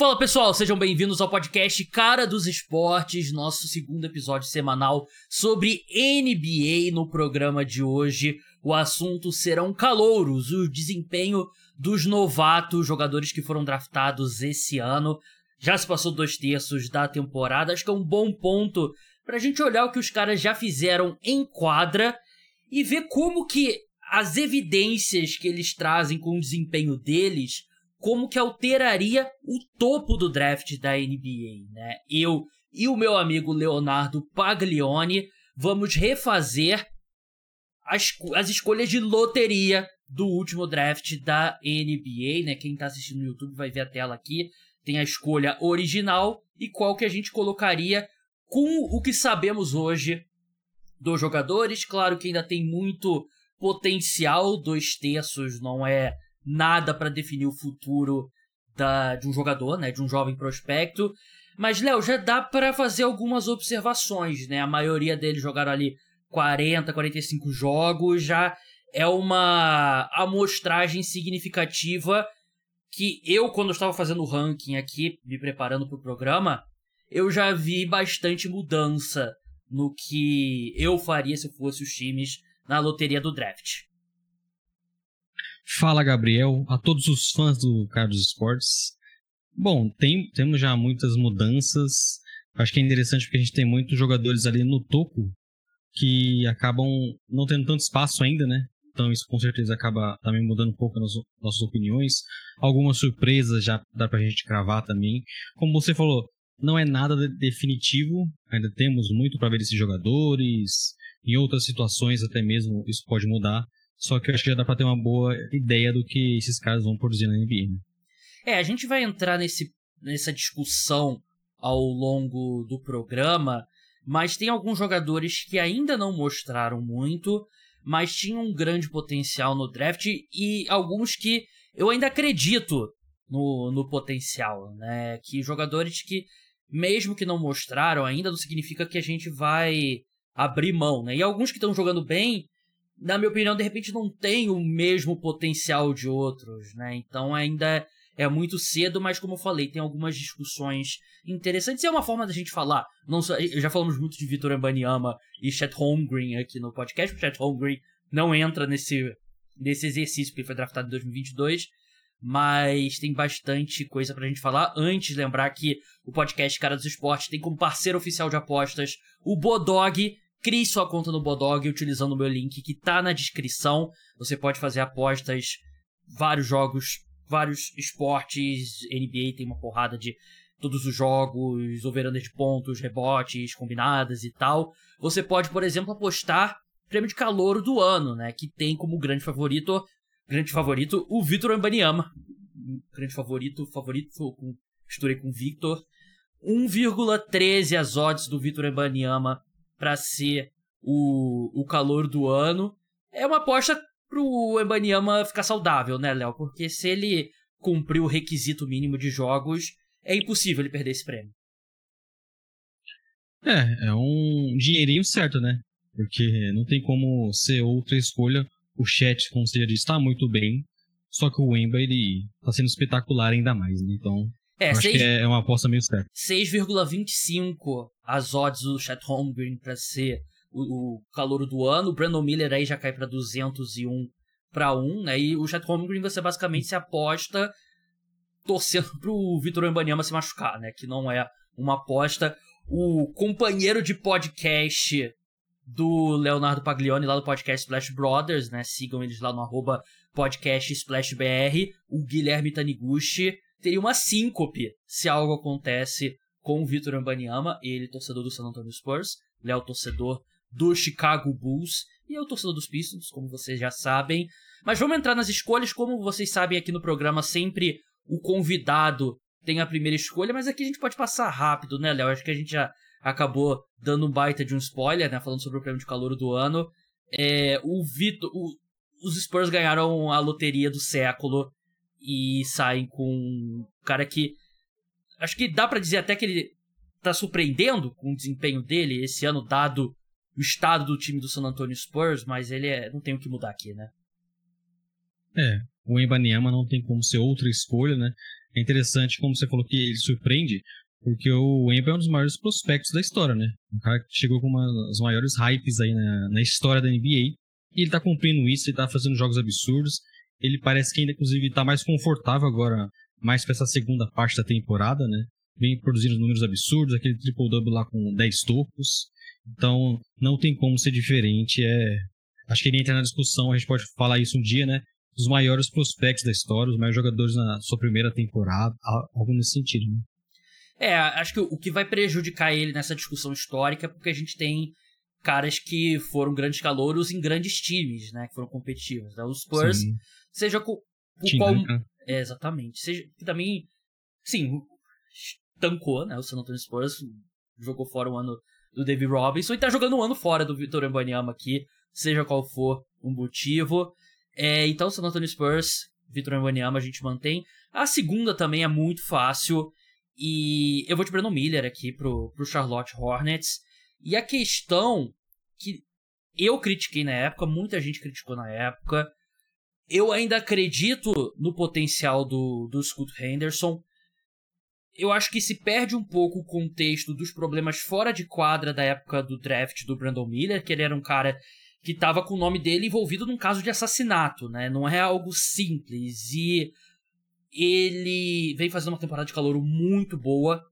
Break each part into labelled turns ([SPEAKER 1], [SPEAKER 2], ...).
[SPEAKER 1] Fala pessoal, sejam bem-vindos ao podcast Cara dos Esportes, nosso segundo episódio semanal sobre NBA. No programa de hoje, o assunto serão calouros, o desempenho dos novatos, jogadores que foram draftados esse ano. Já se passou dois terços da temporada, acho que é um bom ponto pra gente olhar o que os caras já fizeram em quadra e ver como que as evidências que eles trazem com o desempenho deles como que alteraria o topo do draft da NBA, né? Eu e o meu amigo Leonardo Paglione vamos refazer as, as escolhas de loteria do último draft da NBA, né? Quem tá assistindo no YouTube vai ver a tela aqui. Tem a escolha original e qual que a gente colocaria com o que sabemos hoje dos jogadores. Claro que ainda tem muito potencial, dois terços não é nada para definir o futuro da, de um jogador, né, de um jovem prospecto. Mas, Léo, já dá para fazer algumas observações, né? A maioria deles jogaram ali 40, 45 jogos, já é uma amostragem significativa que eu, quando estava fazendo o ranking aqui, me preparando para o programa, eu já vi bastante mudança no que eu faria se eu fosse os times na loteria do draft.
[SPEAKER 2] Fala, Gabriel, a todos os fãs do Carlos Esportes. Bom, tem, temos já muitas mudanças. Acho que é interessante porque a gente tem muitos jogadores ali no topo que acabam não tendo tanto espaço ainda, né? Então isso com certeza acaba também mudando um pouco as nossas opiniões. Algumas surpresas já dá pra gente cravar também. Como você falou, não é nada de definitivo, ainda temos muito para ver esses jogadores. Em outras situações até mesmo isso pode mudar. Só que eu acho que já dá pra ter uma boa ideia do que esses caras vão produzir na NBA. Né?
[SPEAKER 1] É, a gente vai entrar nesse, nessa discussão ao longo do programa, mas tem alguns jogadores que ainda não mostraram muito, mas tinham um grande potencial no draft e alguns que eu ainda acredito no, no potencial, né? Que jogadores que, mesmo que não mostraram ainda, não significa que a gente vai abrir mão, né? E alguns que estão jogando bem, na minha opinião, de repente não tem o mesmo potencial de outros, né? Então ainda é muito cedo, mas como eu falei, tem algumas discussões interessantes. E é uma forma da gente falar. Não só, já falamos muito de Vitor Ambaniama e Chet Holmgren aqui no podcast. O Chet Holmgren não entra nesse, nesse exercício, porque ele foi draftado em 2022. Mas tem bastante coisa pra gente falar. Antes, lembrar que o podcast Cara dos Esportes tem como parceiro oficial de apostas o Bodog, Crie sua conta no Bodog utilizando o meu link que tá na descrição. Você pode fazer apostas, vários jogos, vários esportes. NBA tem uma porrada de todos os jogos, overanas de pontos, rebotes, combinadas e tal. Você pode, por exemplo, apostar prêmio de calor do ano, né? Que tem como grande favorito, grande favorito, o Vitor Ambaniama. Grande favorito, favorito, misturei com Victor. 1,13 as odds do Vitor Ambaniama para ser o, o calor do ano. É uma aposta pro Embanyama ficar saudável, né, Léo? Porque se ele cumprir o requisito mínimo de jogos, é impossível ele perder esse prêmio.
[SPEAKER 2] É, é um dinheirinho certo, né? Porque não tem como ser outra escolha. O chat, disse, está muito bem. Só que o Emba, ele tá sendo espetacular ainda mais, né? Então, é, acho 6... que é uma aposta meio certa.
[SPEAKER 1] 6,25 as odds do Chet Holmgren para ser o, o calor do ano. O Brandon Miller aí já cai para 201 para 1, né? E o Chet Holmgren você basicamente se aposta torcendo pro Vitor Embanyama se machucar, né? Que não é uma aposta. O companheiro de podcast do Leonardo Paglione lá do podcast Splash Brothers, né? Sigam eles lá no arroba podcast Splash BR. O Guilherme Taniguchi teria uma síncope se algo acontece com o Vitor Ambaniama, ele torcedor do San Antonio Spurs, Léo torcedor do Chicago Bulls e eu torcedor dos Pistons, como vocês já sabem. Mas vamos entrar nas escolhas, como vocês sabem aqui no programa, sempre o convidado tem a primeira escolha, mas aqui a gente pode passar rápido, né, Léo? Acho que a gente já acabou dando um baita de um spoiler, né, falando sobre o prêmio de calor do ano. É, o Vitor, os Spurs ganharam a loteria do século e saem com um cara que acho que dá para dizer até que ele tá surpreendendo com o desempenho dele esse ano dado o estado do time do San Antonio Spurs, mas ele é, não tem o que mudar aqui, né?
[SPEAKER 2] É, o Embanyama não tem como ser outra escolha, né? é interessante como você falou que ele surpreende, porque o Embiid é um dos maiores prospectos da história, né? Um cara que chegou com uma das maiores hypes aí na, na história da NBA. E ele tá cumprindo isso, ele tá fazendo jogos absurdos. Ele parece que ainda, inclusive, tá mais confortável agora, mais pra essa segunda parte da temporada, né? Vem produzindo números absurdos, aquele triple-double lá com 10 tocos. Então, não tem como ser diferente. É... Acho que ele entra na discussão, a gente pode falar isso um dia, né? Os maiores prospectos da história, os maiores jogadores na sua primeira temporada, algo nesse sentido, né?
[SPEAKER 1] É, acho que o que vai prejudicar ele nessa discussão histórica é porque a gente tem caras que foram grandes calouros em grandes times, né? Que foram competitivos. Né? O Spurs, Sim. seja com, com qual. É, exatamente. Seja, também, sim, tancou, né? O San Antonio Spurs jogou fora o ano do David Robinson e tá jogando um ano fora do Vitor Embanyama aqui, seja qual for o motivo. É, então, o San Antonio Spurs, Vitor Embanyama, a gente mantém. A segunda também é muito fácil. E eu vou de Brandon Miller aqui pro, pro Charlotte Hornets. E a questão que eu critiquei na época, muita gente criticou na época. Eu ainda acredito no potencial do, do Scoot Henderson. Eu acho que se perde um pouco o contexto dos problemas fora de quadra da época do draft do Brandon Miller, que ele era um cara que estava com o nome dele envolvido num caso de assassinato, né? Não é algo simples. E ele vem fazendo uma temporada de calor muito boa.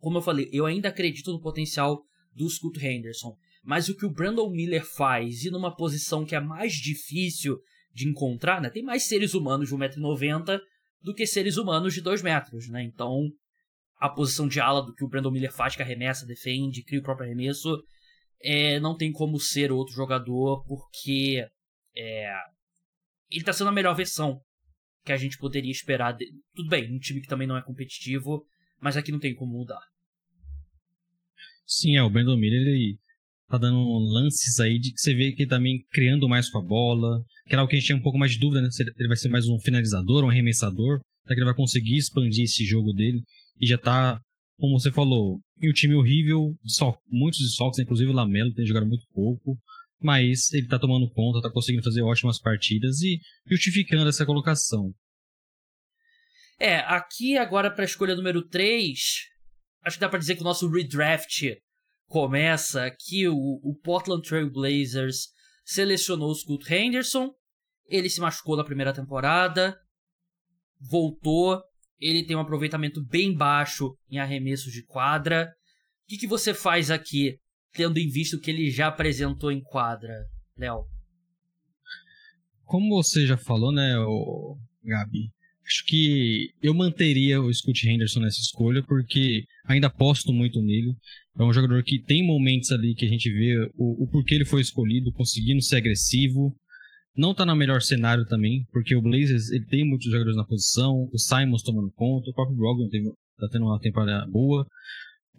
[SPEAKER 1] Como eu falei, eu ainda acredito no potencial do Scoot Henderson. Mas o que o Brandon Miller faz, e numa posição que é mais difícil de encontrar, né? Tem mais seres humanos de 1,90m do que seres humanos de 2 metros, né? Então, a posição de ala do que o Brandon Miller faz, que arremessa, defende, cria o próprio arremesso, é, não tem como ser outro jogador, porque é, ele está sendo a melhor versão que a gente poderia esperar. De... Tudo bem, um time que também não é competitivo, mas aqui não tem como mudar.
[SPEAKER 2] Sim, é, o Brandon Miller, ele tá dando lances aí de que você vê que ele também criando mais com a bola, que era o que a gente tinha um pouco mais de dúvida, né? Se ele vai ser mais um finalizador, um arremessador, será que ele vai conseguir expandir esse jogo dele? E já tá, como você falou, em um time horrível, só, muitos desfalques, inclusive o Lamelo tem jogado muito pouco, mas ele tá tomando conta, tá conseguindo fazer ótimas partidas e justificando essa colocação.
[SPEAKER 1] É, aqui agora para a escolha número 3, acho que dá para dizer que o nosso redraft começa aqui. O, o Portland Trail Blazers selecionou o Scoot Henderson. Ele se machucou na primeira temporada, voltou. Ele tem um aproveitamento bem baixo em arremessos de quadra. O que, que você faz aqui tendo em vista o que ele já apresentou em quadra, Léo?
[SPEAKER 2] Como você já falou, né, o Gabi? Acho que eu manteria o Scott Henderson nessa escolha, porque ainda aposto muito nele. É um jogador que tem momentos ali que a gente vê o, o porquê ele foi escolhido, conseguindo ser agressivo. Não tá no melhor cenário também, porque o Blazers ele tem muitos jogadores na posição, o Simons tomando conta, o próprio Brogdon tá tendo uma temporada boa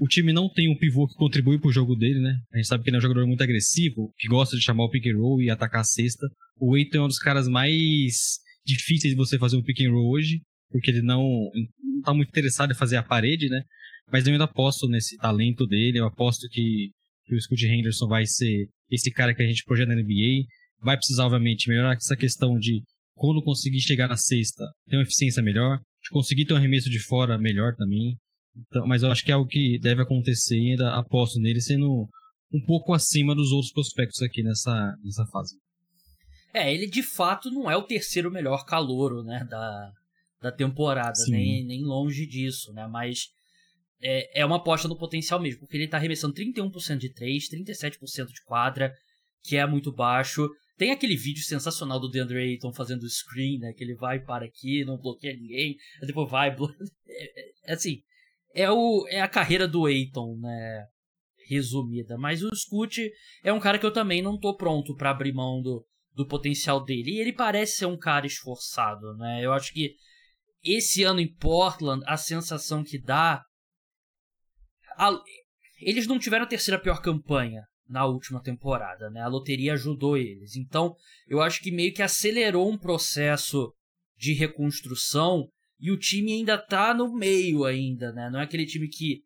[SPEAKER 2] o time não tem um pivô que contribui pro jogo dele, né? A gente sabe que ele é um jogador muito agressivo, que gosta de chamar o pick and roll e atacar a cesta. O Eiton é um dos caras mais difíceis de você fazer um pick and roll hoje, porque ele não, não tá muito interessado em fazer a parede, né? Mas eu ainda aposto nesse talento dele, eu aposto que, que o Scott Henderson vai ser esse cara que a gente projeta na NBA. Vai precisar, obviamente, melhorar essa questão de quando conseguir chegar na sexta, ter uma eficiência melhor, de conseguir ter um arremesso de fora melhor também. Então, mas eu acho que é algo que deve acontecer e ainda aposto nele sendo um pouco acima dos outros prospectos aqui nessa, nessa fase.
[SPEAKER 1] É, ele de fato não é o terceiro melhor calouro, né, da, da temporada, nem, nem longe disso, né, mas é, é uma aposta no potencial mesmo, porque ele tá arremessando 31% de 3, 37% de quadra, que é muito baixo. Tem aquele vídeo sensacional do DeAndre Ayton fazendo screen, né, que ele vai para aqui, não bloqueia ninguém, depois vai, bloqueia, é, é, assim, é, o, é a carreira do Eiton, né? Resumida. Mas o Scoot é um cara que eu também não tô pronto para abrir mão do, do potencial dele. E ele parece ser um cara esforçado, né? Eu acho que esse ano em Portland, a sensação que dá. A, eles não tiveram a terceira pior campanha na última temporada, né? A loteria ajudou eles. Então, eu acho que meio que acelerou um processo de reconstrução e o time ainda tá no meio ainda, né? Não é aquele time que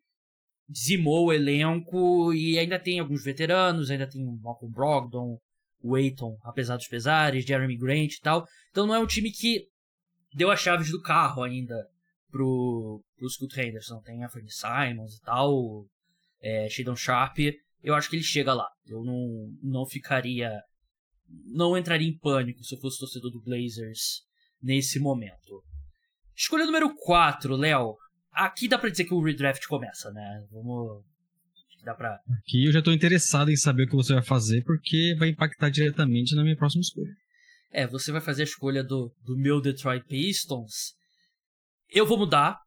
[SPEAKER 1] dizimou o elenco e ainda tem alguns veteranos, ainda tem o Malcolm Brogdon, o Aiton, apesar dos pesares, Jeremy Grant e tal. Então não é um time que deu as chaves do carro ainda pro, pro Scoot Henderson. Tem a Fernie Simons e tal, é, Shadon Sharp. Eu acho que ele chega lá. Eu não, não ficaria. Não entraria em pânico se eu fosse torcedor do Blazers nesse momento. Escolha número 4, Léo. Aqui dá pra dizer que o redraft começa, né? Vamos. Dá pra.
[SPEAKER 2] Aqui eu já tô interessado em saber o que você vai fazer, porque vai impactar diretamente na minha próxima escolha.
[SPEAKER 1] É, você vai fazer a escolha do, do meu Detroit Pistons. Eu vou mudar.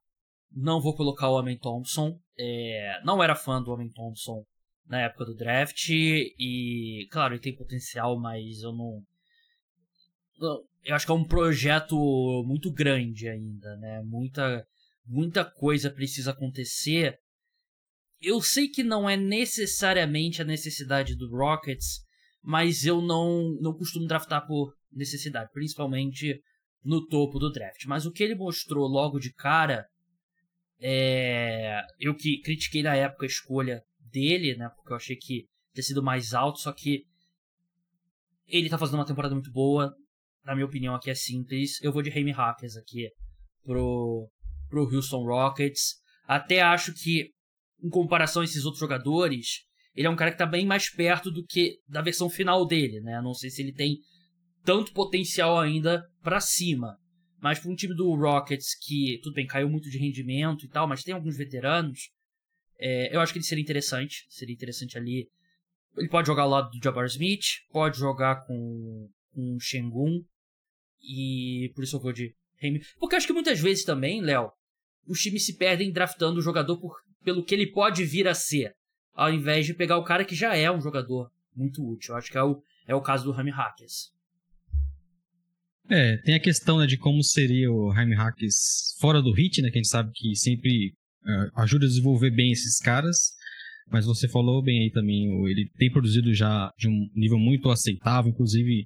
[SPEAKER 1] Não vou colocar o Amen Thompson. É, não era fã do Amen Thompson na época do draft. E, claro, ele tem potencial, mas eu não. Eu acho que é um projeto muito grande ainda, né? Muita, muita coisa precisa acontecer. Eu sei que não é necessariamente a necessidade do Rockets, mas eu não, não costumo draftar por necessidade, principalmente no topo do draft. Mas o que ele mostrou logo de cara, é... eu que critiquei na época a escolha dele, né, porque eu achei que ter sido mais alto, só que ele tá fazendo uma temporada muito boa. Na minha opinião, aqui é simples. Eu vou de Jaime Hackers aqui pro, pro Houston Rockets. Até acho que, em comparação a esses outros jogadores, ele é um cara que tá bem mais perto do que da versão final dele, né? Não sei se ele tem tanto potencial ainda para cima. Mas para um time do Rockets que, tudo bem, caiu muito de rendimento e tal, mas tem alguns veteranos, é, eu acho que ele seria interessante. Seria interessante ali. Ele pode jogar ao lado do Jabbar Smith, pode jogar com, com o Shengun, e por isso eu vou de Remy. Porque eu acho que muitas vezes também, Léo, os times se perdem draftando o jogador por, pelo que ele pode vir a ser, ao invés de pegar o cara que já é um jogador muito útil. Eu acho que é o, é o caso do Rami Hackers.
[SPEAKER 2] É, tem a questão né, de como seria o Jaime Hackes fora do hit, né? Que a gente sabe que sempre uh, ajuda a desenvolver bem esses caras. Mas você falou bem aí também, ele tem produzido já de um nível muito aceitável, inclusive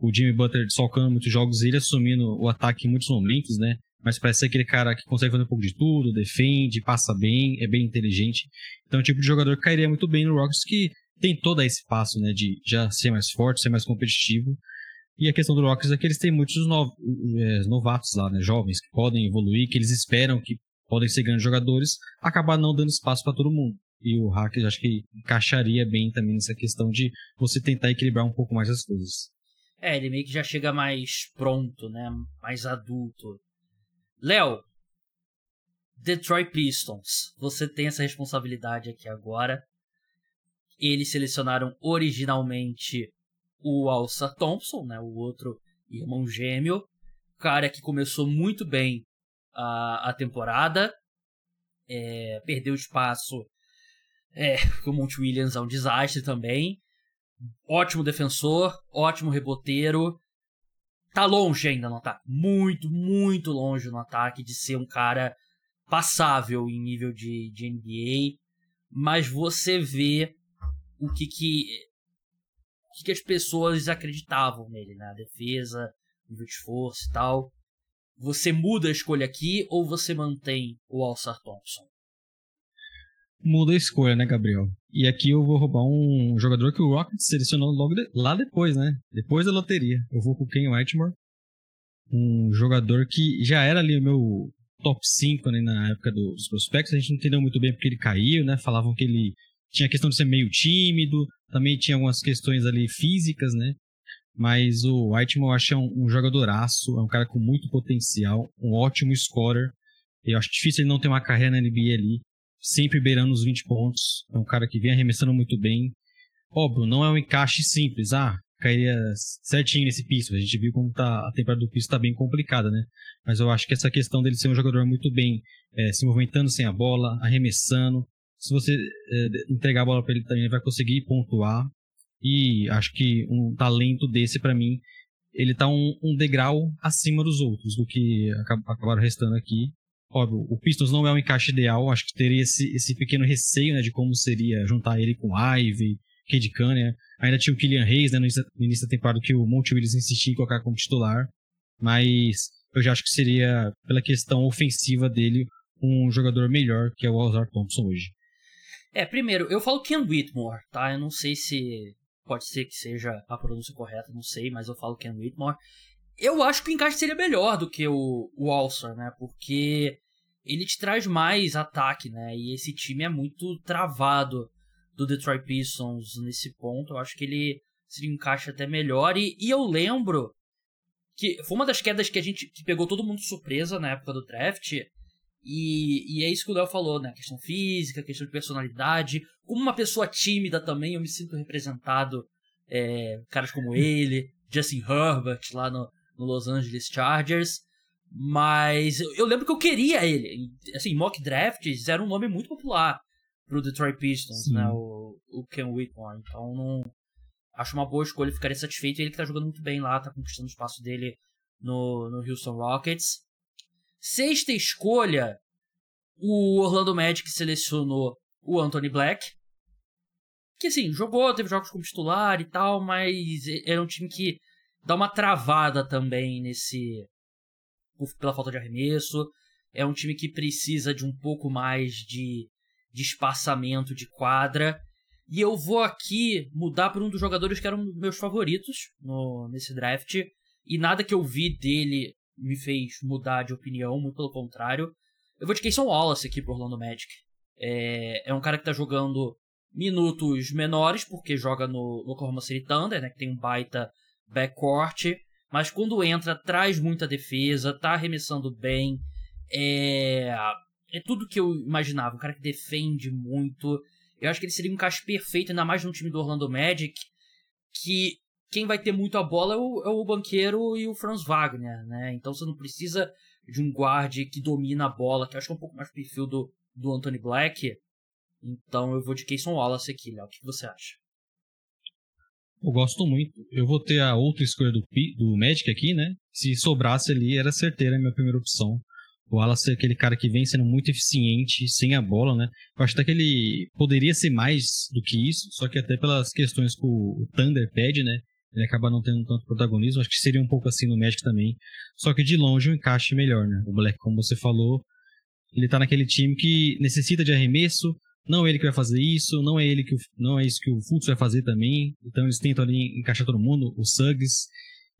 [SPEAKER 2] o Jimmy Butler solcando muitos jogos, ele assumindo o ataque em muitos momentos, né? Mas parece ser aquele cara que consegue fazer um pouco de tudo, defende, passa bem, é bem inteligente. Então é tipo de jogador que cairia muito bem no Rockets que tem todo esse passo, né? De já ser mais forte, ser mais competitivo e a questão do Rockets é que eles têm muitos é, novatos lá, né, jovens, que podem evoluir, que eles esperam que podem ser grandes jogadores, acabar não dando espaço para todo mundo. E o Hackers acho que encaixaria bem também nessa questão de você tentar equilibrar um pouco mais as coisas.
[SPEAKER 1] É, ele meio que já chega mais pronto, né? Mais adulto. Léo, Detroit Pistons, você tem essa responsabilidade aqui agora. Eles selecionaram originalmente o Alça Thompson, né, o outro irmão gêmeo, cara que começou muito bem a, a temporada, é, perdeu espaço, é, o Monte Williams é um desastre também, ótimo defensor, ótimo reboteiro, tá longe ainda no ataque, muito, muito longe no ataque de ser um cara passável em nível de, de NBA, mas você vê o que que que, que as pessoas acreditavam nele, né? defesa, nível de esforço e tal. Você muda a escolha aqui ou você mantém o Alçar Thompson?
[SPEAKER 2] Muda a escolha, né, Gabriel? E aqui eu vou roubar um jogador que o Rockets selecionou logo de, lá depois, né? Depois da loteria. Eu vou com o Ken Whitemore. Um jogador que já era ali o meu top 5 né, na época dos prospectos. A gente não entendeu muito bem porque ele caiu, né? Falavam que ele tinha a questão de ser meio tímido, também tinha algumas questões ali físicas, né? Mas o Whiteman eu acho é um, um jogadoraço, é um cara com muito potencial, um ótimo scorer. Eu acho difícil ele não ter uma carreira na NBA ali, sempre beirando os 20 pontos. É um cara que vem arremessando muito bem. Óbvio, não é um encaixe simples. Ah, cairia certinho nesse piso. A gente viu como tá, a temporada do piso está bem complicada, né? Mas eu acho que essa questão dele ser um jogador muito bem é, se movimentando sem a bola, arremessando, se você é, entregar a bola para ele também, ele vai conseguir pontuar. E acho que um talento desse, para mim, ele tá um, um, degrau acima dos outros, do que acabaram restando aqui. Óbvio, o Pistons não é um encaixe ideal, acho que teria esse, esse pequeno receio né, de como seria juntar ele com Ivy, Cade Cunningham. Ainda tinha o Killian Hayes né, no início da temporada que o Monte Willis insistia em colocar como titular, mas eu já acho que seria, pela questão ofensiva dele, um jogador melhor que é o Alzar Thompson hoje.
[SPEAKER 1] É, primeiro, eu falo Ken Whitmore, tá? Eu não sei se pode ser que seja a pronúncia correta, não sei, mas eu falo Ken Whitmore. Eu acho que o encaixe seria melhor do que o, o Alcer, né? Porque ele te traz mais ataque, né? E esse time é muito travado do Detroit Pistons nesse ponto. Eu acho que ele se encaixa até melhor. E, e eu lembro que foi uma das quedas que a gente que pegou todo mundo de surpresa na época do draft. E, e é isso que o Léo falou, né? Questão física, questão de personalidade. Como uma pessoa tímida também, eu me sinto representado. É, caras como ele, Justin Herbert lá no, no Los Angeles Chargers. Mas eu, eu, lembro que eu queria ele. Assim, mock drafts era um nome muito popular pro Detroit Pistons, Sim. né? O, o Ken Whitmore. Então não. Acho uma boa escolha, ficaria satisfeito. Ele que tá jogando muito bem lá, tá conquistando o espaço dele no, no Houston Rockets. Sexta escolha, o Orlando Magic selecionou o Anthony Black. Que assim, jogou, teve jogos como titular e tal, mas era um time que dá uma travada também nesse. pela falta de arremesso. É um time que precisa de um pouco mais de, de espaçamento de quadra. E eu vou aqui mudar por um dos jogadores que eram meus favoritos no, nesse draft. E nada que eu vi dele me fez mudar de opinião, muito pelo contrário. Eu vou de Keyson Wallace aqui pro Orlando Magic. É, é um cara que tá jogando minutos menores, porque joga no, no Oklahoma City Thunder, né, que tem um baita backcourt, mas quando entra traz muita defesa, tá arremessando bem. É, é tudo que eu imaginava, um cara que defende muito, eu acho que ele seria um encaixe perfeito, ainda mais no time do Orlando Magic, que quem vai ter muito a bola é o, é o banqueiro e o Franz Wagner, né? Então você não precisa de um guarde que domina a bola, que acho que é um pouco mais perfil do, do Anthony Black. Então eu vou de Keyson Wallace aqui, Léo. O que você acha?
[SPEAKER 2] Eu gosto muito. Eu vou ter a outra escolha do, do Magic aqui, né? Se sobrasse ali, era certeira a minha primeira opção. O Wallace é aquele cara que vem sendo muito eficiente sem a bola, né? Eu acho até que ele poderia ser mais do que isso, só que até pelas questões que o Thunder pede, né? Ele acaba não tendo tanto protagonismo. Acho que seria um pouco assim no Magic também. Só que de longe um encaixe melhor, né? O Black, como você falou, ele tá naquele time que necessita de arremesso. Não é ele que vai fazer isso, não é ele que não é isso que o Fultz vai fazer também. Então eles tentam ali encaixar todo mundo, o Suggs,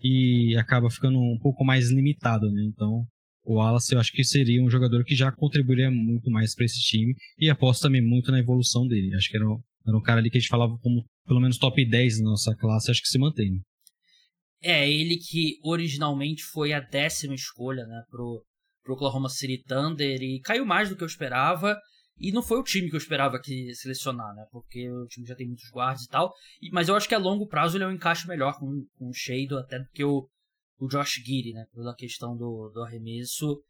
[SPEAKER 2] e acaba ficando um pouco mais limitado, né? Então o Wallace eu acho que seria um jogador que já contribuiria muito mais para esse time e aposto também muito na evolução dele. Acho que era era um cara ali que a gente falava como pelo menos top 10 na nossa classe, acho que se mantém.
[SPEAKER 1] É, ele que originalmente foi a décima escolha, né, pro, pro Oklahoma City Thunder e caiu mais do que eu esperava. E não foi o time que eu esperava que selecionar, né? Porque o time já tem muitos guardas e tal. E, mas eu acho que a longo prazo ele é um encaixe melhor com, com o Shado até do que o, o Josh Giddy, né? Pela questão do, do arremesso.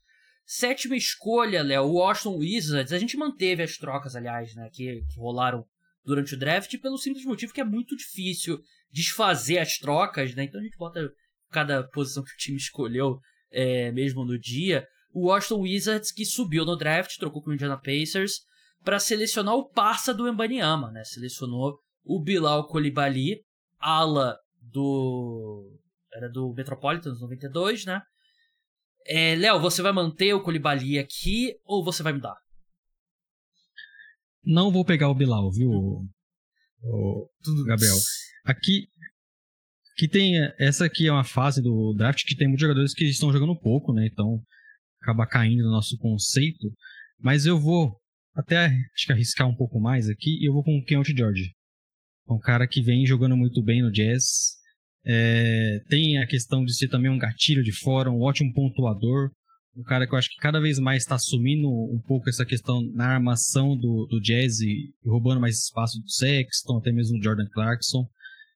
[SPEAKER 1] Sétima escolha, Léo, o Washington Wizards. A gente manteve as trocas, aliás, né? Que, que rolaram durante o draft, pelo simples motivo que é muito difícil desfazer as trocas, né? Então a gente bota cada posição que o time escolheu é, mesmo no dia. O Washington Wizards, que subiu no draft, trocou com o Indiana Pacers, para selecionar o parça do Embanyama, né? Selecionou o Bilal Colibali, ala do era do Metropolitans 92, né? É, Léo, você vai manter o Colibali aqui ou você vai mudar?
[SPEAKER 2] Não vou pegar o Bilal, viu, o, o Gabriel? Aqui, que tem essa aqui é uma fase do draft que tem muitos jogadores que estão jogando pouco, né? Então acaba caindo no nosso conceito. Mas eu vou até acho que arriscar um pouco mais aqui e eu vou com o Keontae George. Um cara que vem jogando muito bem no Jazz, é, tem a questão de ser também um gatilho de fora, um ótimo pontuador. Um cara que eu acho que cada vez mais está assumindo um pouco essa questão na armação do, do Jazz e roubando mais espaço do Sexton, até mesmo do Jordan Clarkson.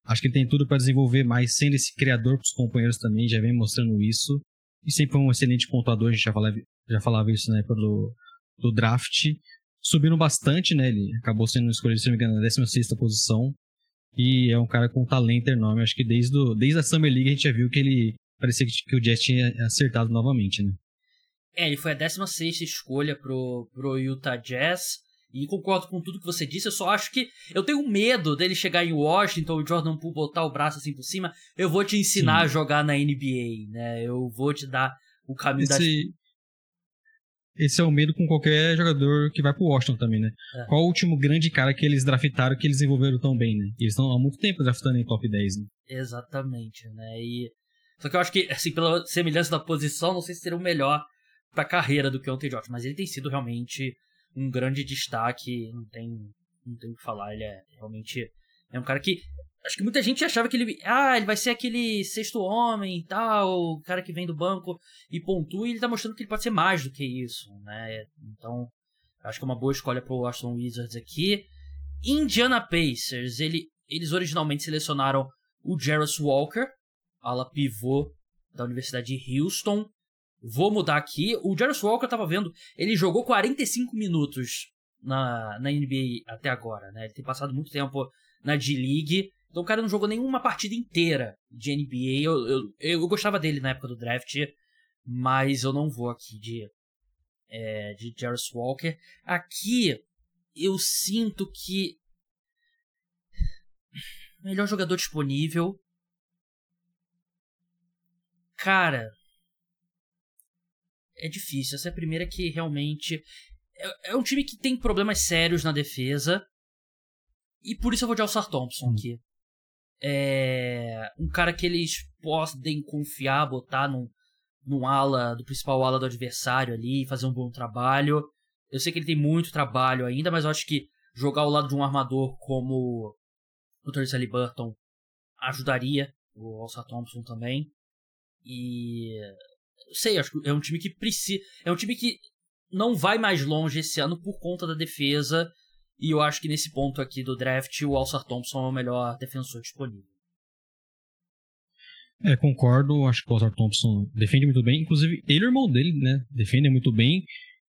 [SPEAKER 2] Acho que ele tem tudo para desenvolver mais, sendo esse criador para os companheiros também, já vem mostrando isso. E sempre foi um excelente pontuador, a gente já falava, já falava isso na época do, do draft. Subindo bastante, né? Ele acabou sendo escolhido, se não me engano, na 16 posição. E é um cara com talento enorme. Acho que desde, do, desde a Summer League a gente já viu que ele parecia que, que o Jazz tinha acertado novamente, né?
[SPEAKER 1] É, ele foi a 16 escolha pro, pro Utah Jazz. E concordo com tudo que você disse. Eu só acho que eu tenho medo dele chegar em Washington, o Jordan Poole botar o braço assim por cima. Eu vou te ensinar Sim. a jogar na NBA, né? Eu vou te dar o caminho
[SPEAKER 2] Esse...
[SPEAKER 1] da
[SPEAKER 2] esse é o medo com qualquer jogador que vai pro Washington também, né? É. Qual o último grande cara que eles draftaram que eles desenvolveram tão bem, né? eles estão há muito tempo draftando em top 10, né?
[SPEAKER 1] Exatamente, né? E... Só que eu acho que, assim, pela semelhança da posição, não sei se seria o melhor para a carreira do Keontae Johnson, mas ele tem sido realmente um grande destaque, não tem, não tem o que falar, ele é realmente é um cara que acho que muita gente achava que ele, ah, ele vai ser aquele sexto homem e tal, o cara que vem do banco e pontua, e ele tá mostrando que ele pode ser mais do que isso, né? Então, acho que é uma boa escolha pro Washington Wizards aqui. Indiana Pacers, ele, eles originalmente selecionaram o Jarvis Walker, ala pivô da Universidade de Houston. Vou mudar aqui. O Jarvis Walker, eu tava vendo, ele jogou 45 minutos na, na NBA até agora, né? Ele tem passado muito tempo na D-League. Então o cara não jogou nenhuma partida inteira de NBA. Eu, eu, eu, gostava dele na época do draft, mas eu não vou aqui de, é, de Jarvis Walker. Aqui eu sinto que. Melhor jogador disponível Cara, é difícil. Essa é a primeira que realmente. É, é um time que tem problemas sérios na defesa. E por isso eu vou de Alçar Thompson aqui. É um cara que eles podem confiar, botar num, num ala, do principal ala do adversário ali, fazer um bom trabalho. Eu sei que ele tem muito trabalho ainda, mas eu acho que jogar ao lado de um armador como o Terence Burton ajudaria o Alçar Thompson também. E. Sei, acho que é um time que precisa. É um time que não vai mais longe esse ano por conta da defesa. E eu acho que nesse ponto aqui do draft, o Alçar Thompson é o melhor defensor disponível.
[SPEAKER 2] É, concordo. Acho que o Alçar Thompson defende muito bem. Inclusive, ele e o irmão dele, né? Defendem muito bem.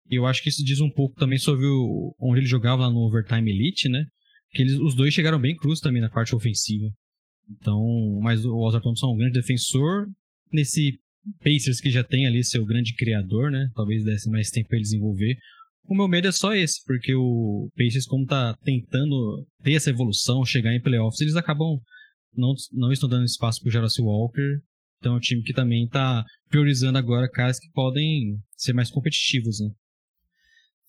[SPEAKER 2] E eu acho que isso diz um pouco também sobre o, onde ele jogava lá no Overtime Elite, né? Que eles, os dois chegaram bem cruz também na parte ofensiva. Então, mas o Alçar Thompson é um grande defensor nesse Pacers que já tem ali seu grande criador, né? Talvez desse mais tempo para ele desenvolver. O meu medo é só esse, porque o Pacers, como tá tentando ter essa evolução, chegar em playoffs, eles acabam não, não estão dando espaço pro Jurassic Walker. Então é um time que também está priorizando agora caras que podem ser mais competitivos, né?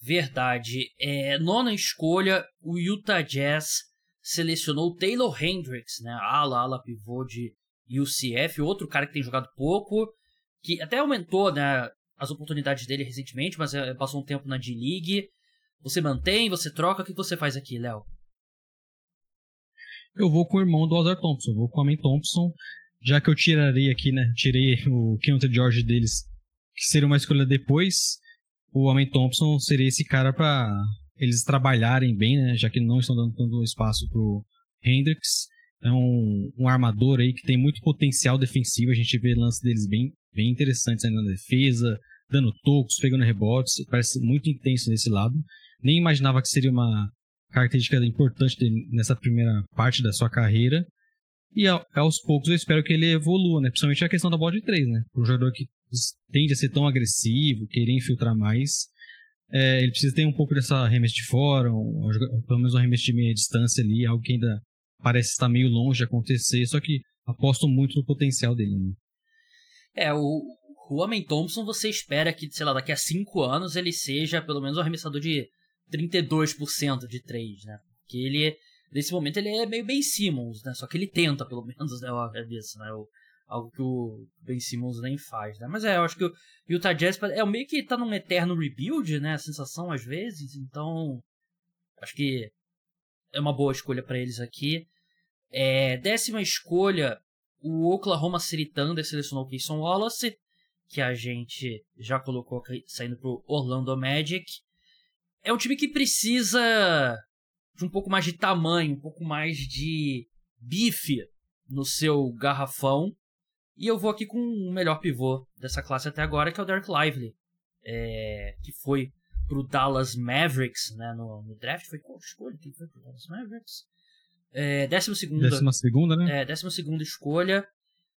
[SPEAKER 1] Verdade. É, nona escolha, o Utah Jazz selecionou Taylor Hendricks, né? Ala, ala pivô de e o CF, outro cara que tem jogado pouco, que até aumentou né, as oportunidades dele recentemente, mas é, passou um tempo na D-League. Você mantém, você troca, o que você faz aqui, Léo?
[SPEAKER 2] Eu vou com o irmão do Ozar Thompson, vou com o Amen Thompson, já que eu tirarei aqui, né? Tirei o Keontae George deles, que seria uma escolha depois. O Amen Thompson seria esse cara para eles trabalharem bem, né? Já que não estão dando tanto espaço pro Hendricks é um, um, armador aí que tem muito potencial defensivo. A gente vê lances deles bem, bem interessantes aí na defesa, dando tocos, pegando rebotes. Parece muito intenso nesse lado. Nem imaginava que seria uma característica importante nessa primeira parte da sua carreira. E aos poucos eu espero que ele evolua, né? Principalmente a questão da bola de três, né? Um jogador que tende a ser tão agressivo, querer infiltrar mais. É, ele precisa ter um pouco dessa arremesso de fora, um, pelo menos um arremesso de meia distância ali, algo que ainda parece estar meio longe de acontecer, só que aposto muito no potencial dele. Né?
[SPEAKER 1] É, o, Homem Thompson você espera que, sei lá, daqui a 5 anos ele seja pelo menos um arremessador de 32% de 3, né? Porque ele, nesse momento, ele é meio Ben Simmons, né? Só que ele tenta, pelo menos, né, arremesso, né? O, algo que o Ben Simmons nem faz, né? Mas é, eu acho que o Utah Jazz é meio que tá num eterno rebuild, né? A sensação às vezes, então acho que é uma boa escolha para eles aqui. É, décima escolha, o Oklahoma City Thunder selecionou o Keyson Wallace, que a gente já colocou saindo pro Orlando Magic. É um time que precisa de um pouco mais de tamanho, um pouco mais de bife no seu garrafão. E eu vou aqui com o melhor pivô dessa classe até agora, que é o Derek Lively, é, que foi pro Dallas Mavericks, né, no, no draft. Foi qual escolha que foi pro Dallas Mavericks? É, décima segunda.
[SPEAKER 2] Décima segunda, né?
[SPEAKER 1] É, décima segunda escolha.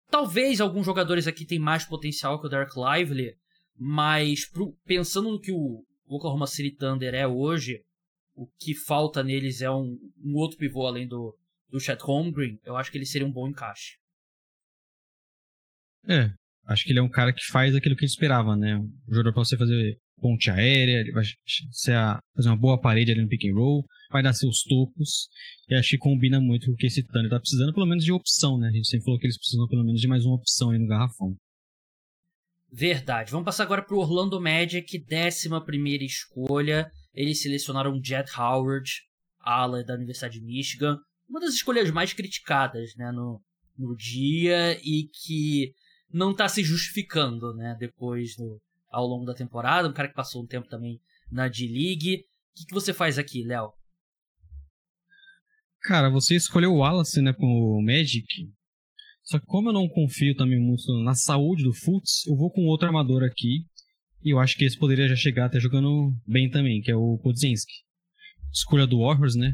[SPEAKER 1] Talvez alguns jogadores aqui tenham mais potencial que o Derek Lively, mas pro, pensando no que o Oklahoma City Thunder é hoje, o que falta neles é um, um outro pivô além do, do Chet Holmgren, eu acho que ele seria um bom encaixe.
[SPEAKER 2] É, acho que ele é um cara que faz aquilo que ele esperava, né? Um jogador pra você fazer ponte aérea, ele vai a, fazer uma boa parede ali no pick and roll, vai dar seus tocos, e acho que combina muito com o que esse Thunder tá precisando, pelo menos de opção, né? A gente sempre falou que eles precisam pelo menos de mais uma opção aí no garrafão.
[SPEAKER 1] Verdade. Vamos passar agora para o Orlando Magic, décima primeira escolha. Eles selecionaram Jet Howard, ala da Universidade de Michigan. Uma das escolhas mais criticadas né, no, no dia e que não está se justificando né, depois no, ao longo da temporada. Um cara que passou um tempo também na D-League. O que, que você faz aqui, Léo?
[SPEAKER 2] Cara, você escolheu o Wallace, né, pro Magic. Só que como eu não confio também muito na saúde do Fultz, eu vou com outro armador aqui. E eu acho que esse poderia já chegar até jogando bem também, que é o Podzinski. Escolha do Warriors, né?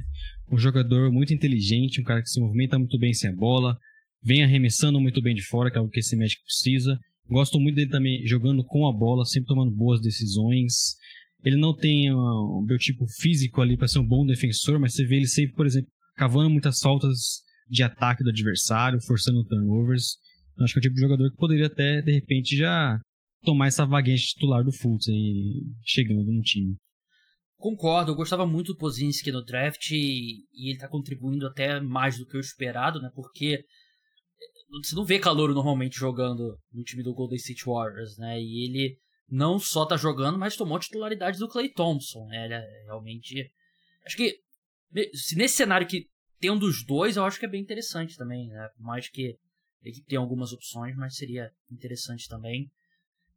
[SPEAKER 2] Um jogador muito inteligente, um cara que se movimenta muito bem sem a bola, vem arremessando muito bem de fora, que é algo que esse Magic precisa. Gosto muito dele também jogando com a bola, sempre tomando boas decisões. Ele não tem um biotipo físico ali para ser um bom defensor, mas você vê ele sempre, por exemplo, cavando muitas faltas de ataque do adversário, forçando turnovers. Então, acho que é o tipo de jogador que poderia até, de repente, já tomar essa vaguinha titular do Fultz aí, chegando no time.
[SPEAKER 1] Concordo, eu gostava muito do Pozinski no draft e, e ele está contribuindo até mais do que o esperado, né? Porque você não vê calor normalmente jogando no time do Golden State Warriors, né? E ele não só tá jogando, mas tomou a titularidade do Clay Thompson, né? Ele é realmente. Acho que se nesse cenário que tem um dos dois, eu acho que é bem interessante também, né? Por mais que ele tenha algumas opções, mas seria interessante também.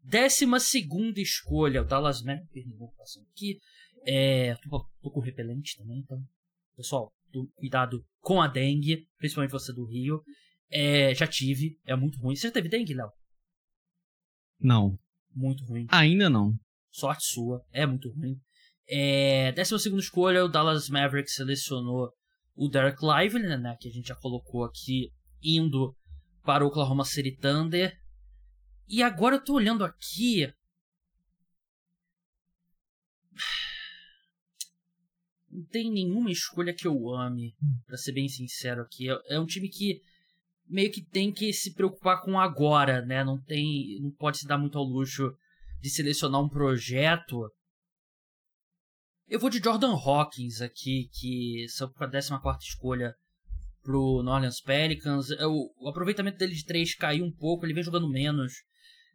[SPEAKER 1] Décima segunda escolha, o Dallas Mavericks, passando aqui. É, tô, tô com repelente também, então. Pessoal, cuidado com a dengue, principalmente você do Rio. É, já tive, é muito ruim. Você já teve dengue, Léo?
[SPEAKER 2] Não.
[SPEAKER 1] Muito ruim.
[SPEAKER 2] Ainda não.
[SPEAKER 1] Sorte sua, é muito ruim. É, décima segunda escolha, o Dallas Mavericks selecionou o Derek Lively, né, que a gente já colocou aqui, indo para o Oklahoma City Thunder. E agora eu tô olhando aqui. Não tem nenhuma escolha que eu ame, para ser bem sincero aqui. É, é um time que meio que tem que se preocupar com agora, né? Não tem, não pode se dar muito ao luxo de selecionar um projeto. Eu vou de Jordan Hawkins aqui, que saiu para a 14 escolha pro New Orleans Pelicans. É, o, aproveitamento dele de 3 caiu um pouco, ele vem jogando menos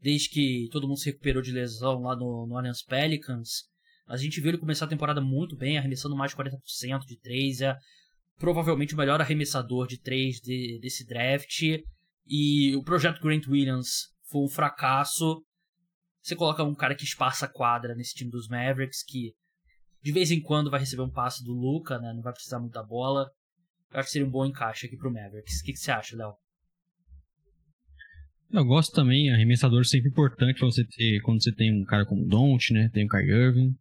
[SPEAKER 1] desde que todo mundo se recuperou de lesão lá no, no Orleans Pelicans. A gente viu ele começar a temporada muito bem, arremessando mais de 40% de 3. É provavelmente o melhor arremessador de três de, desse draft. E o projeto Grant Williams foi um fracasso. Você coloca um cara que espaça a quadra nesse time dos Mavericks, que de vez em quando vai receber um passe do Luca, né? Não vai precisar muito da bola. Eu acho que seria um bom encaixe aqui pro Mavericks. O que, que você acha, Léo?
[SPEAKER 2] Eu gosto também, arremessador sempre importante você ter quando você tem um cara como o Don't, né? Tem o Kai Irving.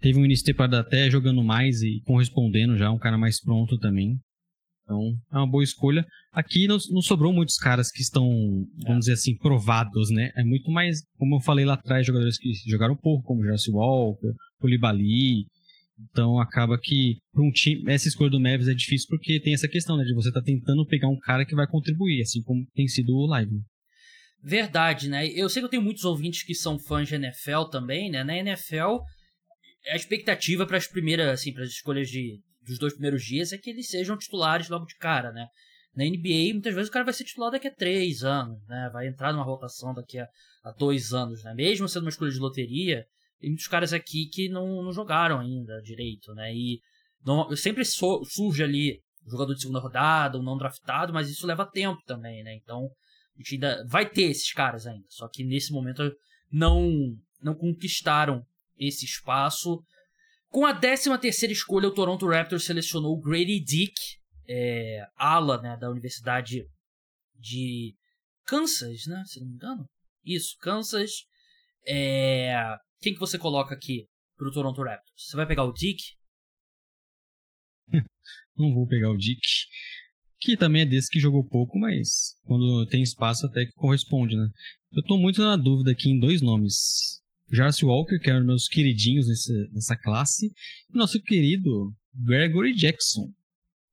[SPEAKER 2] Teve um início de temporada até jogando mais e correspondendo já, um cara mais pronto também. Então, é uma boa escolha. Aqui não, não sobrou muitos caras que estão, vamos dizer assim, provados, né? É muito mais, como eu falei lá atrás, jogadores que jogaram pouco, como Jesse Walker, Colibali. Então, acaba que, para um time, essa escolha do Mavis é difícil porque tem essa questão, né? De você estar tá tentando pegar um cara que vai contribuir, assim como tem sido o Live.
[SPEAKER 1] Verdade, né? Eu sei que eu tenho muitos ouvintes que são fãs de NFL também, né? Na NFL, a expectativa para as primeiras, assim, para as escolhas de, dos dois primeiros dias é que eles sejam titulares logo de cara, né? Na NBA, muitas vezes o cara vai ser titular daqui a três anos, né? Vai entrar numa rotação daqui a, a dois anos, né? Mesmo sendo uma escolha de loteria, tem muitos caras aqui que não, não jogaram ainda direito, né? E não, sempre so, surge ali jogador de segunda rodada, um não draftado, mas isso leva tempo também, né? Então, a gente ainda vai ter esses caras ainda. Só que nesse momento não, não conquistaram esse espaço. Com a 13 terceira escolha, o Toronto Raptors selecionou o Grady Dick, é, ala né, da Universidade de Kansas, né? Se não me engano. Isso, Kansas. É, quem que você coloca aqui pro Toronto Raptors? Você vai pegar o Dick?
[SPEAKER 2] não vou pegar o Dick. Que também é desse que jogou pouco, mas quando tem espaço até que corresponde, né? Eu tô muito na dúvida aqui em dois nomes. Jarvis Walker, que era um dos meus queridinhos nessa, nessa classe, e nosso querido Gregory Jackson.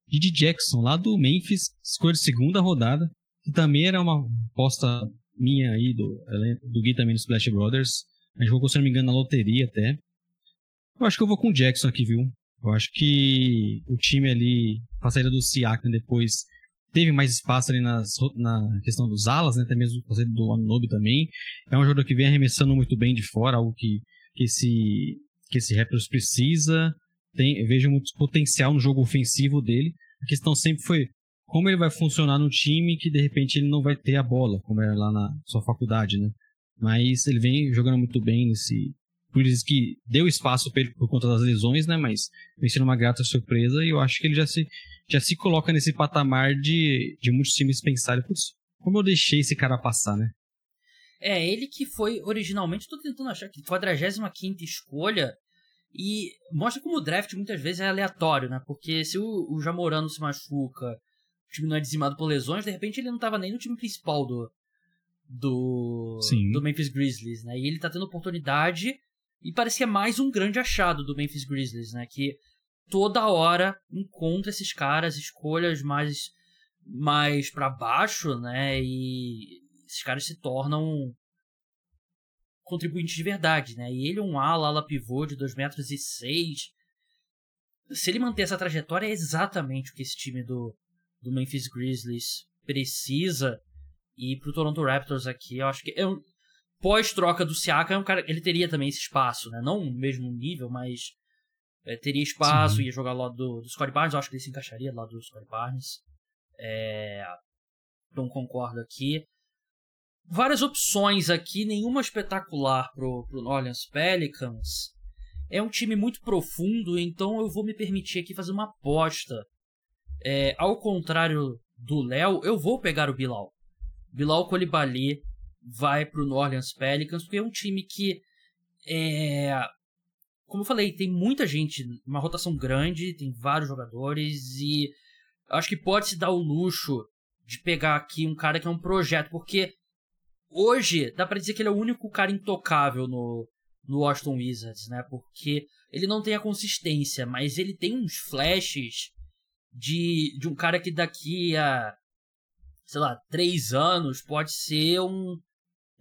[SPEAKER 2] Didi Jackson, lá do Memphis, escolha de segunda rodada, que também era uma aposta minha aí, do, do Gui também do Splash Brothers. A gente jogou, se não me engano, na loteria até. Eu acho que eu vou com o Jackson aqui, viu? Eu acho que o time ali, a saída do Siakam depois, teve mais espaço ali nas, na questão dos alas, né? Até mesmo o conceito do Anunobi também. É um jogador que vem arremessando muito bem de fora, algo que, que esse, que esse Raptors precisa. Tem, vejo muito potencial no jogo ofensivo dele. A questão sempre foi como ele vai funcionar no time que de repente ele não vai ter a bola, como era lá na sua faculdade, né? Mas ele vem jogando muito bem nesse. Por isso que deu espaço para ele por conta das lesões, né? Mas vem sendo uma grata surpresa e eu acho que ele já se já se coloca nesse patamar de, de muitos times pensarem, putz, como eu deixei esse cara passar, né?
[SPEAKER 1] É, ele que foi originalmente, tô tentando achar que 45 escolha, e mostra como o draft muitas vezes é aleatório, né? Porque se o, o Jamorano se machuca, o time não é dizimado por lesões, de repente ele não tava nem no time principal do, do,
[SPEAKER 2] Sim.
[SPEAKER 1] do Memphis Grizzlies, né? E ele tá tendo oportunidade e é mais um grande achado do Memphis Grizzlies, né? Que toda hora encontra esses caras, escolhas mais mais para baixo, né? E esses caras se tornam contribuintes de verdade, né? E ele é um ala, ala pivô de 2 metros e 6. Se ele manter essa trajetória, é exatamente o que esse time do, do Memphis Grizzlies precisa. E pro Toronto Raptors aqui, eu acho que é um, pós-troca do Siakam, é cara, ele teria também esse espaço, né? Não no mesmo nível, mas é, teria espaço, Sim. ia jogar lá do, do Scottie Barnes, eu acho que ele se encaixaria lá do Scottie Barnes. É, não concordo aqui. Várias opções aqui, nenhuma espetacular pro, pro Orleans Pelicans. É um time muito profundo, então eu vou me permitir aqui fazer uma aposta. É, ao contrário do Léo, eu vou pegar o Bilal. Bilal Colibali vai pro New Orleans Pelicans, porque é um time que é, como eu falei, tem muita gente, uma rotação grande, tem vários jogadores e acho que pode se dar o luxo de pegar aqui um cara que é um projeto, porque hoje dá para dizer que ele é o único cara intocável no, no Washington Wizards, né? Porque ele não tem a consistência, mas ele tem uns flashes de, de um cara que daqui a, sei lá, três anos pode ser um,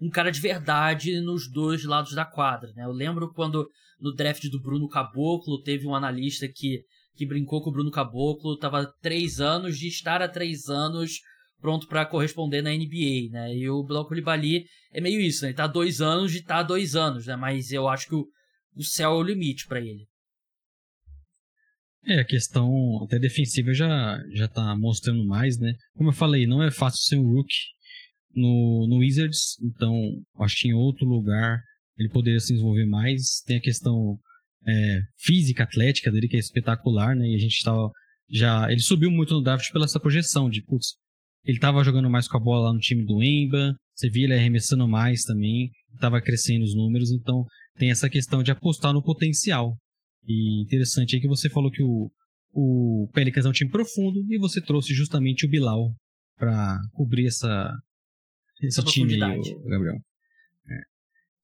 [SPEAKER 1] um cara de verdade nos dois lados da quadra, né? Eu lembro quando no draft do Bruno Caboclo, teve um analista que, que brincou com o Bruno Caboclo, tava três anos de estar há três anos pronto para corresponder na NBA, né? E o Bloco Libali é meio isso, né? Ele tá há dois anos de estar tá há dois anos, né? Mas eu acho que o, o céu é o limite para ele.
[SPEAKER 2] É, a questão até defensiva já, já tá mostrando mais, né? Como eu falei, não é fácil ser um rookie no, no Wizards, então acho que em outro lugar ele poderia se desenvolver mais. Tem a questão é, física, atlética dele, que é espetacular, né? E a gente estava já. Ele subiu muito no draft pela essa projeção de, putz, ele estava jogando mais com a bola lá no time do Emba, você via ele arremessando mais também, estava crescendo os números, então tem essa questão de apostar no potencial. E interessante aí que você falou que o, o Pelicans é um time profundo e você trouxe justamente o Bilal para cobrir essa, esse essa time Gabriel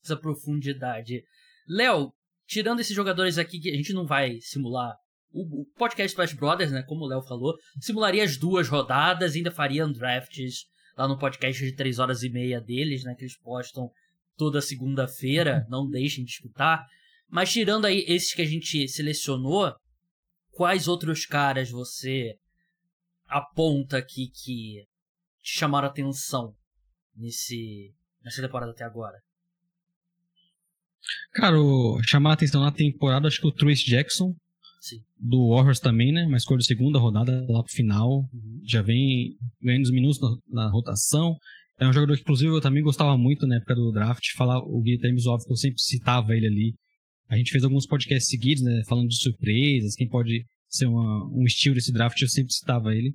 [SPEAKER 1] essa profundidade. Léo, tirando esses jogadores aqui que a gente não vai simular. O, podcast Splash Brothers, né, como o Léo falou, simularia as duas rodadas, ainda faria drafts lá no podcast de 3 horas e meia deles, né, que eles postam toda segunda-feira, não deixem de escutar. Mas tirando aí esses que a gente selecionou, quais outros caras você aponta aqui que te chamaram atenção nesse, nessa temporada até agora?
[SPEAKER 2] Cara, o, chamar a atenção na temporada, acho que o Trace Jackson,
[SPEAKER 1] Sim.
[SPEAKER 2] do Warriors também, né? Mas cor de segunda rodada lá pro final. Uhum. Já vem ganhando os minutos na, na, rotação. É um jogador que, inclusive, eu também gostava muito na época do draft. Falar o Guilherme Zoff, que eu sempre citava ele ali. A gente fez alguns podcasts seguidos, né? Falando de surpresas, quem pode ser uma, um estilo desse draft, eu sempre citava ele.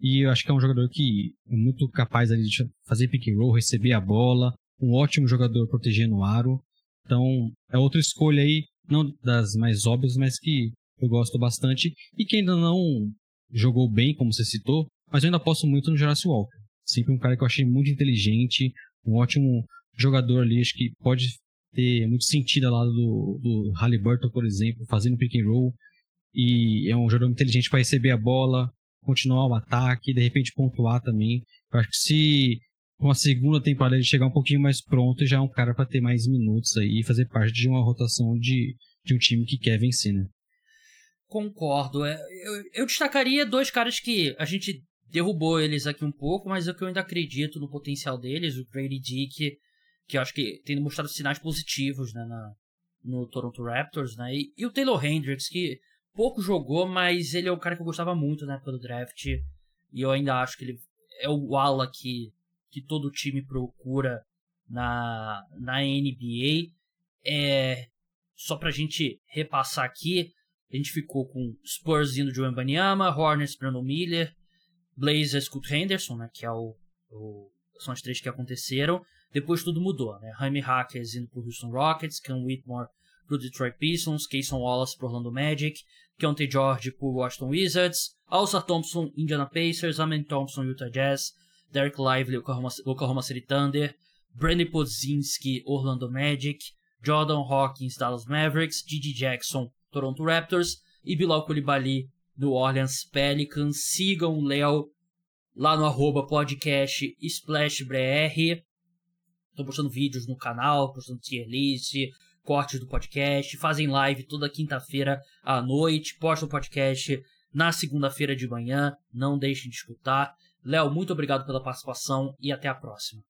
[SPEAKER 2] E eu acho que é um jogador que é muito capaz ali de fazer pick and roll, receber a bola, um ótimo jogador protegendo o aro. Então, é outra escolha aí, não das mais óbvias, mas que eu gosto bastante. E que ainda não jogou bem, como você citou, mas eu ainda aposto muito no Jurassic Walker. Sempre um cara que eu achei muito inteligente, um ótimo jogador ali, acho que pode ter muito sentido ao lado do, do Halliburton, por exemplo, fazendo pick and roll. E é um jogador inteligente para receber a bola, continuar o ataque, de repente pontuar também. Eu acho que se com a segunda temporada ele chegar um pouquinho mais pronto já é um cara para ter mais minutos aí e fazer parte de uma rotação de, de um time que quer vencer, né?
[SPEAKER 1] Concordo. É, eu, eu destacaria dois caras que a gente derrubou eles aqui um pouco, mas é que eu ainda acredito no potencial deles. O Grady Dick, que eu acho que tem mostrado sinais positivos né, na, no Toronto Raptors, né? E, e, o Taylor Hendricks, que pouco jogou, mas ele é um cara que eu gostava muito na época do draft. E eu ainda acho que ele é o ala que, que todo time procura na, na NBA. É, só pra gente repassar aqui, a gente ficou com Spurs indo de Wembanyama, Hornets Brandon Miller, Blazers Kurt Henderson, né, que é o, o, são as três que aconteceram. Depois tudo mudou, né? Jaime Hackers indo pro Houston Rockets, Cam Whitmore pro Detroit Pistons, Kayson Wallace pro Orlando Magic, Keontae George pro Washington Wizards, Alsa Thompson, Indiana Pacers, Amen Thompson, Utah Jazz, Derek Lively, Oklahoma, Oklahoma City Thunder, Brandon Podzinski, Orlando Magic, Jordan Hawkins, Dallas Mavericks, Gigi Jackson, Toronto Raptors e Bilal Koulibaly, New Orleans Pelicans. Sigam o Léo lá no arroba podcast SplashBR. Estou postando vídeos no canal, postando tier list, cortes do podcast, fazem live toda quinta-feira à noite, postam podcast na segunda-feira de manhã. Não deixem de escutar. Léo, muito obrigado pela participação e até a próxima.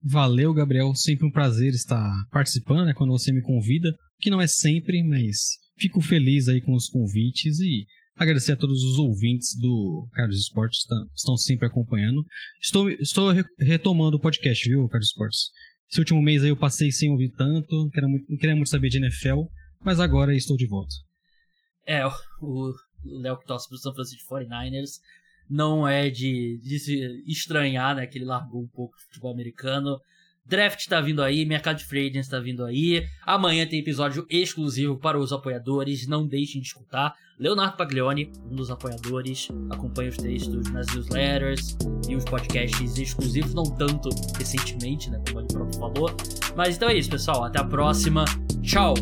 [SPEAKER 2] Valeu, Gabriel. Sempre um prazer estar participando, né, quando você me convida, que não é sempre, mas fico feliz aí com os convites e agradecer a todos os ouvintes do Carlos Esportes estão sempre acompanhando. Estou, estou retomando o podcast, viu, Carlos Esportes? Esse último mês aí eu passei sem ouvir tanto, não queria muito, não queria muito saber de NFL, mas agora estou de volta.
[SPEAKER 1] É, o Léo que torce pro São Francisco 49ers não é de, de se estranhar, né, que ele largou um pouco o futebol americano. Draft está vindo aí, mercado de free está vindo aí. Amanhã tem episódio exclusivo para os apoiadores, não deixem de escutar. Leonardo Paglioni, um dos apoiadores, acompanha os textos nas newsletters e os podcasts exclusivos, não tanto recentemente, né, como ele próprio falou. Mas então é isso, pessoal. Até a próxima. Tchau!